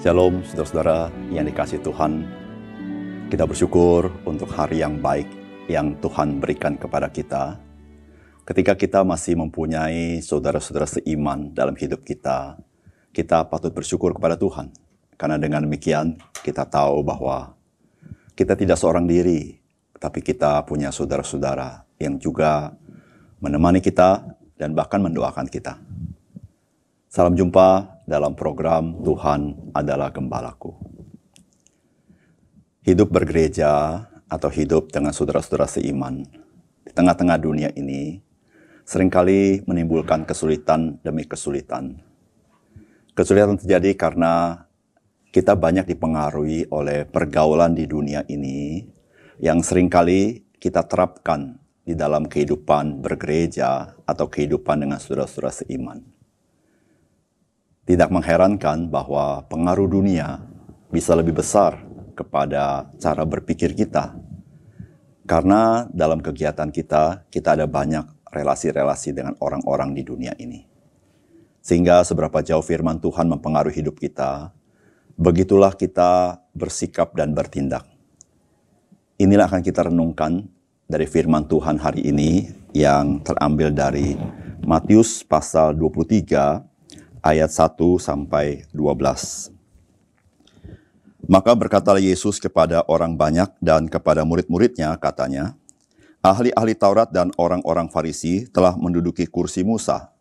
Shalom saudara-saudara yang dikasih Tuhan. Kita bersyukur untuk hari yang baik yang Tuhan berikan kepada kita. Ketika kita masih mempunyai saudara-saudara seiman dalam hidup kita, kita patut bersyukur kepada Tuhan. Karena dengan demikian kita tahu bahwa kita tidak seorang diri, tapi kita punya saudara-saudara yang juga menemani kita dan bahkan mendoakan kita. Salam jumpa dalam program Tuhan adalah Gembalaku. Hidup bergereja atau hidup dengan saudara-saudara seiman di tengah-tengah dunia ini sering kali menimbulkan kesulitan demi kesulitan. Kesulitan terjadi karena kita banyak dipengaruhi oleh pergaulan di dunia ini yang sering kali kita terapkan di dalam kehidupan bergereja atau kehidupan dengan saudara-saudara seiman. Tidak mengherankan bahwa pengaruh dunia bisa lebih besar kepada cara berpikir kita. Karena dalam kegiatan kita, kita ada banyak relasi-relasi dengan orang-orang di dunia ini. Sehingga seberapa jauh firman Tuhan mempengaruhi hidup kita, begitulah kita bersikap dan bertindak. Inilah akan kita renungkan dari firman Tuhan hari ini yang terambil dari Matius pasal 23 ayat 1 sampai 12. Maka berkatalah Yesus kepada orang banyak dan kepada murid-muridnya katanya, Ahli-ahli Taurat dan orang-orang Farisi telah menduduki kursi Musa.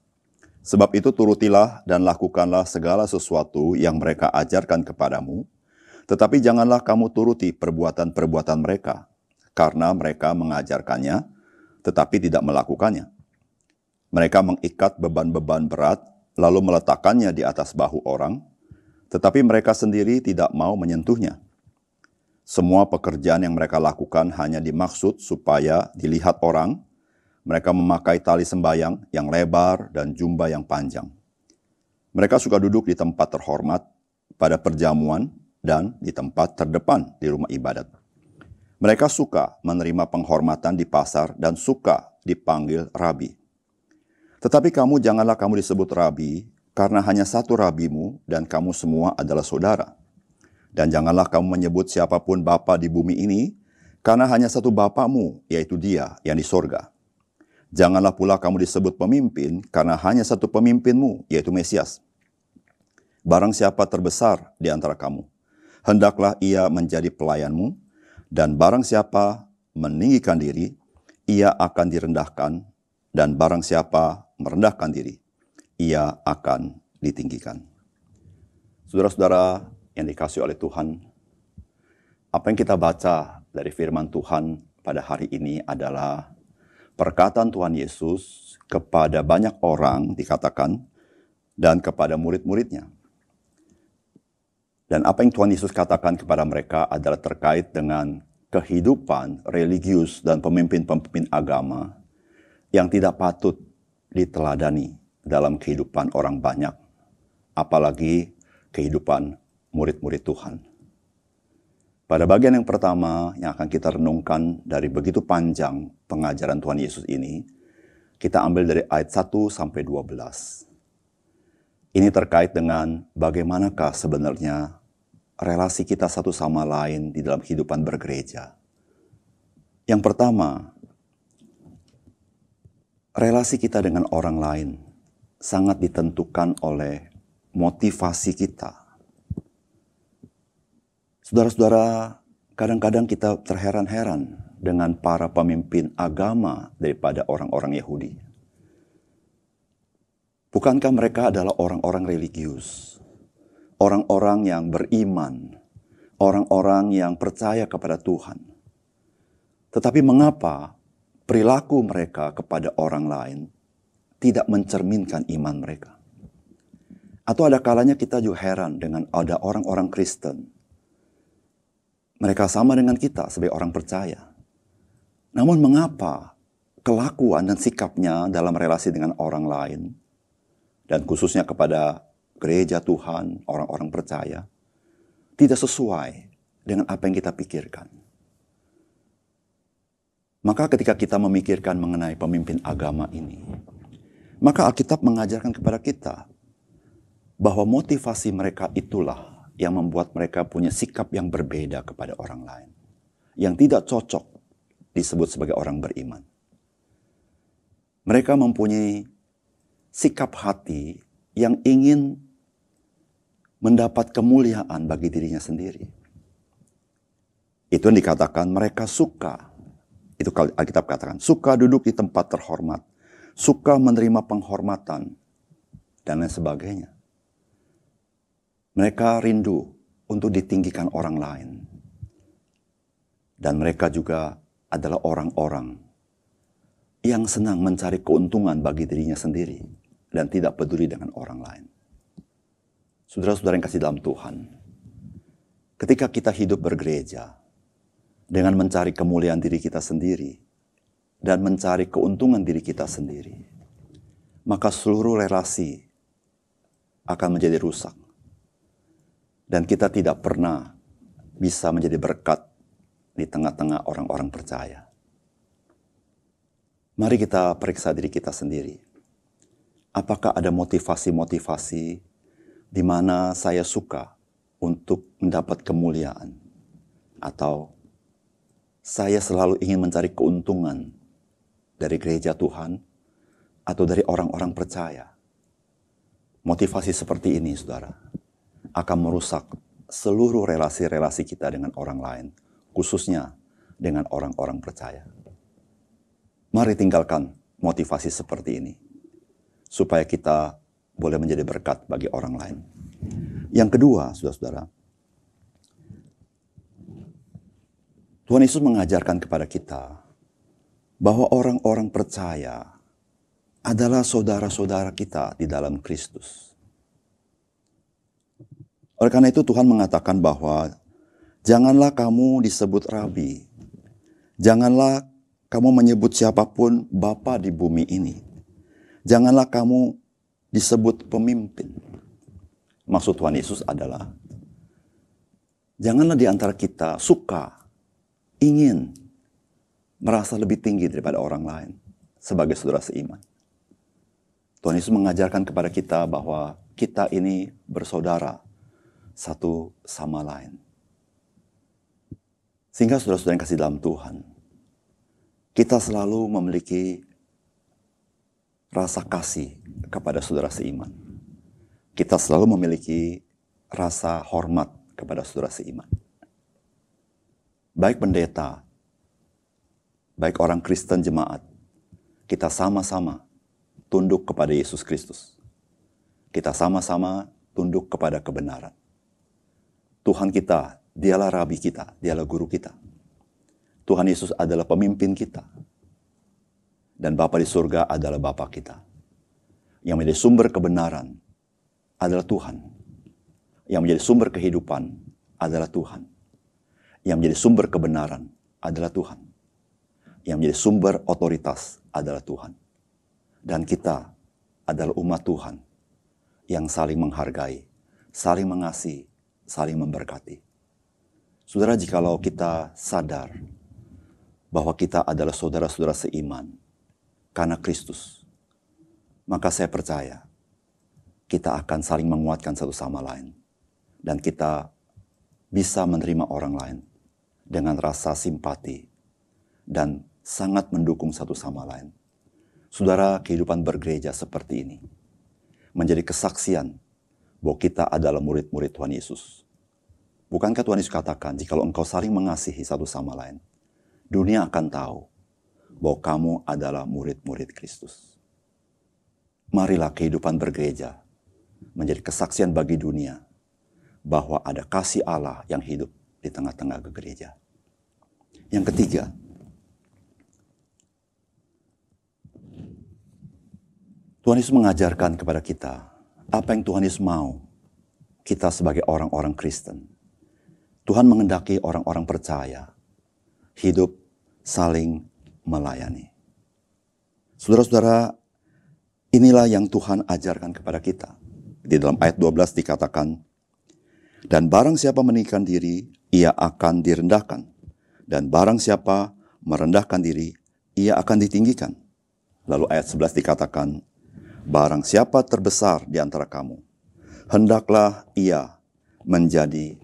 Sebab itu turutilah dan lakukanlah segala sesuatu yang mereka ajarkan kepadamu, tetapi janganlah kamu turuti perbuatan-perbuatan mereka, karena mereka mengajarkannya, tetapi tidak melakukannya. Mereka mengikat beban-beban berat lalu meletakkannya di atas bahu orang, tetapi mereka sendiri tidak mau menyentuhnya. Semua pekerjaan yang mereka lakukan hanya dimaksud supaya dilihat orang. Mereka memakai tali sembayang yang lebar dan jumba yang panjang. Mereka suka duduk di tempat terhormat, pada perjamuan, dan di tempat terdepan di rumah ibadat. Mereka suka menerima penghormatan di pasar dan suka dipanggil rabi. Tetapi kamu janganlah kamu disebut rabi, karena hanya satu rabimu dan kamu semua adalah saudara. Dan janganlah kamu menyebut siapa pun bapa di bumi ini, karena hanya satu bapamu, yaitu dia yang di sorga. Janganlah pula kamu disebut pemimpin, karena hanya satu pemimpinmu, yaitu Mesias. Barang siapa terbesar di antara kamu, hendaklah ia menjadi pelayanmu, dan barang siapa meninggikan diri, ia akan direndahkan, dan barang siapa merendahkan diri, ia akan ditinggikan. Saudara-saudara yang dikasih oleh Tuhan, apa yang kita baca dari firman Tuhan pada hari ini adalah perkataan Tuhan Yesus kepada banyak orang dikatakan dan kepada murid-muridnya. Dan apa yang Tuhan Yesus katakan kepada mereka adalah terkait dengan kehidupan religius dan pemimpin-pemimpin agama yang tidak patut diteladani dalam kehidupan orang banyak, apalagi kehidupan murid-murid Tuhan. Pada bagian yang pertama yang akan kita renungkan dari begitu panjang pengajaran Tuhan Yesus ini, kita ambil dari ayat 1 sampai 12. Ini terkait dengan bagaimanakah sebenarnya relasi kita satu sama lain di dalam kehidupan bergereja. Yang pertama, relasi kita dengan orang lain sangat ditentukan oleh motivasi kita. Saudara-saudara, kadang-kadang kita terheran-heran dengan para pemimpin agama daripada orang-orang Yahudi. Bukankah mereka adalah orang-orang religius, orang-orang yang beriman, orang-orang yang percaya kepada Tuhan? Tetapi mengapa perilaku mereka kepada orang lain tidak mencerminkan iman mereka. Atau ada kalanya kita juga heran dengan ada orang-orang Kristen. Mereka sama dengan kita sebagai orang percaya. Namun mengapa kelakuan dan sikapnya dalam relasi dengan orang lain, dan khususnya kepada gereja Tuhan, orang-orang percaya, tidak sesuai dengan apa yang kita pikirkan. Maka ketika kita memikirkan mengenai pemimpin agama ini, maka Alkitab mengajarkan kepada kita bahwa motivasi mereka itulah yang membuat mereka punya sikap yang berbeda kepada orang lain. Yang tidak cocok disebut sebagai orang beriman. Mereka mempunyai sikap hati yang ingin mendapat kemuliaan bagi dirinya sendiri. Itu yang dikatakan mereka suka. Itu Alkitab katakan, suka duduk di tempat terhormat, suka menerima penghormatan, dan lain sebagainya. Mereka rindu untuk ditinggikan orang lain. Dan mereka juga adalah orang-orang yang senang mencari keuntungan bagi dirinya sendiri dan tidak peduli dengan orang lain. Saudara-saudara yang kasih dalam Tuhan, ketika kita hidup bergereja dengan mencari kemuliaan diri kita sendiri dan mencari keuntungan diri kita sendiri, maka seluruh relasi akan menjadi rusak. Dan kita tidak pernah bisa menjadi berkat di tengah-tengah orang-orang percaya. Mari kita periksa diri kita sendiri. Apakah ada motivasi-motivasi di mana saya suka untuk mendapat kemuliaan? Atau saya selalu ingin mencari keuntungan dari gereja Tuhan atau dari orang-orang percaya? Motivasi seperti ini, saudara, akan merusak seluruh relasi-relasi kita dengan orang lain, khususnya dengan orang-orang percaya. Mari tinggalkan motivasi seperti ini, supaya kita boleh menjadi berkat bagi orang lain. Yang kedua, saudara-saudara, Tuhan Yesus mengajarkan kepada kita bahwa orang-orang percaya adalah saudara-saudara kita di dalam Kristus. Oleh karena itu Tuhan mengatakan bahwa janganlah kamu disebut rabi. Janganlah kamu menyebut siapa pun Bapa di bumi ini. Janganlah kamu disebut pemimpin. Maksud Tuhan Yesus adalah, janganlah di antara kita suka, ingin merasa lebih tinggi daripada orang lain sebagai saudara seiman. Tuhan Yesus mengajarkan kepada kita bahwa kita ini bersaudara satu sama lain. Sehingga saudara-saudara yang kasih dalam Tuhan, kita selalu memiliki rasa kasih kepada saudara seiman. Kita selalu memiliki rasa hormat kepada saudara seiman. Baik pendeta, baik orang Kristen jemaat, kita sama-sama tunduk kepada Yesus Kristus. Kita sama-sama tunduk kepada kebenaran. Tuhan kita, dialah rabi kita, dialah guru kita. Tuhan Yesus adalah pemimpin kita. Dan Bapa di surga adalah Bapa kita. Yang menjadi sumber kebenaran adalah Tuhan. Yang menjadi sumber kehidupan adalah Tuhan. Yang menjadi sumber kebenaran adalah Tuhan. Yang menjadi sumber otoritas adalah Tuhan. Dan kita adalah umat Tuhan yang saling menghargai, saling mengasihi, saling memberkati. Saudara, jikalau kita sadar bahwa kita adalah saudara-saudara seiman karena Kristus, maka saya percaya kita akan saling menguatkan satu sama lain dan kita bisa menerima orang lain dengan rasa simpati dan sangat mendukung satu sama lain. Saudara, kehidupan bergereja seperti ini menjadi kesaksian bahwa kita adalah murid-murid Tuhan Yesus. Bukankah Tuhan Yesus katakan, jikalau engkau saling mengasihi satu sama lain, dunia akan tahu bahwa kamu adalah murid-murid Kristus. Marilah kehidupan bergereja menjadi kesaksian bagi dunia bahwa ada kasih Allah yang hidup di tengah-tengah gereja. Yang ketiga, Tuhan Yesus mengajarkan kepada kita apa yang Tuhan Yesus mau kita sebagai orang-orang Kristen. Tuhan mengendaki orang-orang percaya hidup saling melayani. Saudara-saudara, inilah yang Tuhan ajarkan kepada kita. Di dalam ayat 12 dikatakan, Dan barang siapa meninggikan diri, ia akan direndahkan. Dan barang siapa merendahkan diri, ia akan ditinggikan. Lalu ayat 11 dikatakan, Barang siapa terbesar di antara kamu, hendaklah ia menjadi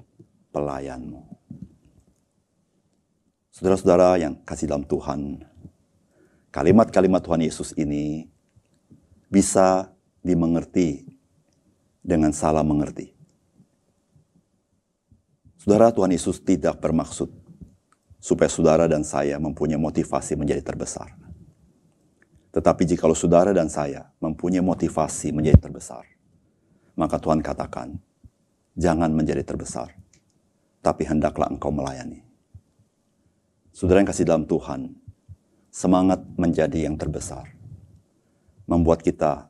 pelayanmu. Saudara-saudara yang kasih dalam Tuhan, kalimat-kalimat Tuhan Yesus ini bisa dimengerti dengan salah mengerti. Saudara Tuhan Yesus tidak bermaksud supaya saudara dan saya mempunyai motivasi menjadi terbesar. Tetapi jika saudara dan saya mempunyai motivasi menjadi terbesar, maka Tuhan katakan, jangan menjadi terbesar, tapi hendaklah engkau melayani. Saudara yang kasih dalam Tuhan, semangat menjadi yang terbesar membuat kita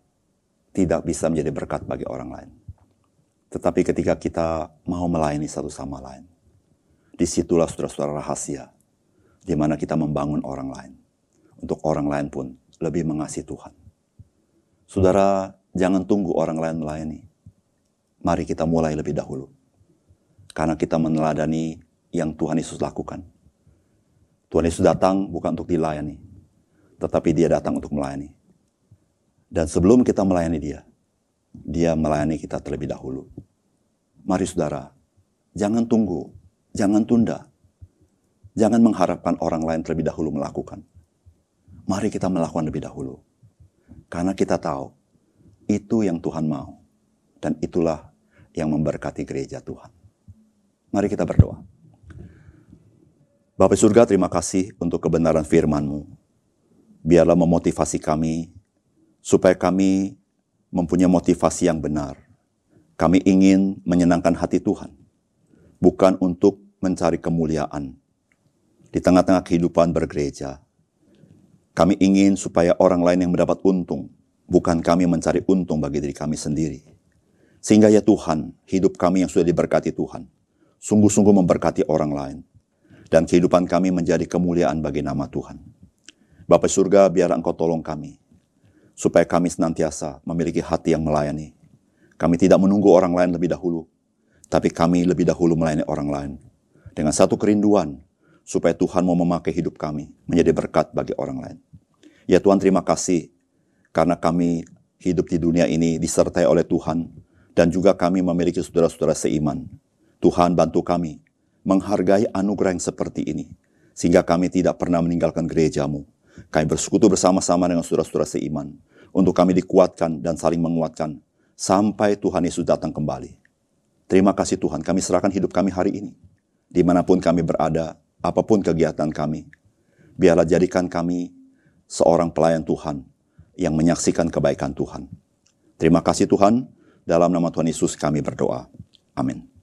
tidak bisa menjadi berkat bagi orang lain. Tetapi ketika kita mau melayani satu sama lain, di situlah saudara-saudara rahasia, di mana kita membangun orang lain. Untuk orang lain pun lebih mengasihi Tuhan. Saudara, jangan tunggu orang lain melayani. Mari kita mulai lebih dahulu. Karena kita meneladani yang Tuhan Yesus lakukan Tuhan Yesus datang bukan untuk dilayani, tetapi dia datang untuk melayani. Dan sebelum kita melayani dia, dia melayani kita terlebih dahulu. Mari saudara, jangan tunggu, jangan tunda. Jangan mengharapkan orang lain terlebih dahulu melakukan. Mari kita melakukan lebih dahulu. Karena kita tahu, itu yang Tuhan mau. Dan itulah yang memberkati gereja Tuhan. Mari kita berdoa. Bapak surga terima kasih untuk kebenaran firman-Mu. Biarlah memotivasi kami supaya kami mempunyai motivasi yang benar. Kami ingin menyenangkan hati Tuhan, bukan untuk mencari kemuliaan. Di tengah-tengah kehidupan bergereja, kami ingin supaya orang lain yang mendapat untung, bukan kami mencari untung bagi diri kami sendiri. Sehingga ya Tuhan, hidup kami yang sudah diberkati Tuhan, sungguh-sungguh memberkati orang lain dan kehidupan kami menjadi kemuliaan bagi nama Tuhan. Bapak surga, biar engkau tolong kami, supaya kami senantiasa memiliki hati yang melayani. Kami tidak menunggu orang lain lebih dahulu, tapi kami lebih dahulu melayani orang lain. Dengan satu kerinduan, supaya Tuhan mau memakai hidup kami menjadi berkat bagi orang lain. Ya Tuhan terima kasih, karena kami hidup di dunia ini disertai oleh Tuhan, dan juga kami memiliki saudara-saudara seiman. Tuhan bantu kami menghargai anugerah yang seperti ini. Sehingga kami tidak pernah meninggalkan gerejamu. Kami bersekutu bersama-sama dengan saudara-saudara seiman. Untuk kami dikuatkan dan saling menguatkan. Sampai Tuhan Yesus datang kembali. Terima kasih Tuhan, kami serahkan hidup kami hari ini. Di mana pun kami berada, apa pun kegiatan kami. Biarlah jadikan kami seorang pelayan Tuhan yang menyaksikan kebaikan Tuhan. Terima kasih Tuhan, dalam nama Tuhan Yesus kami berdoa. Amin.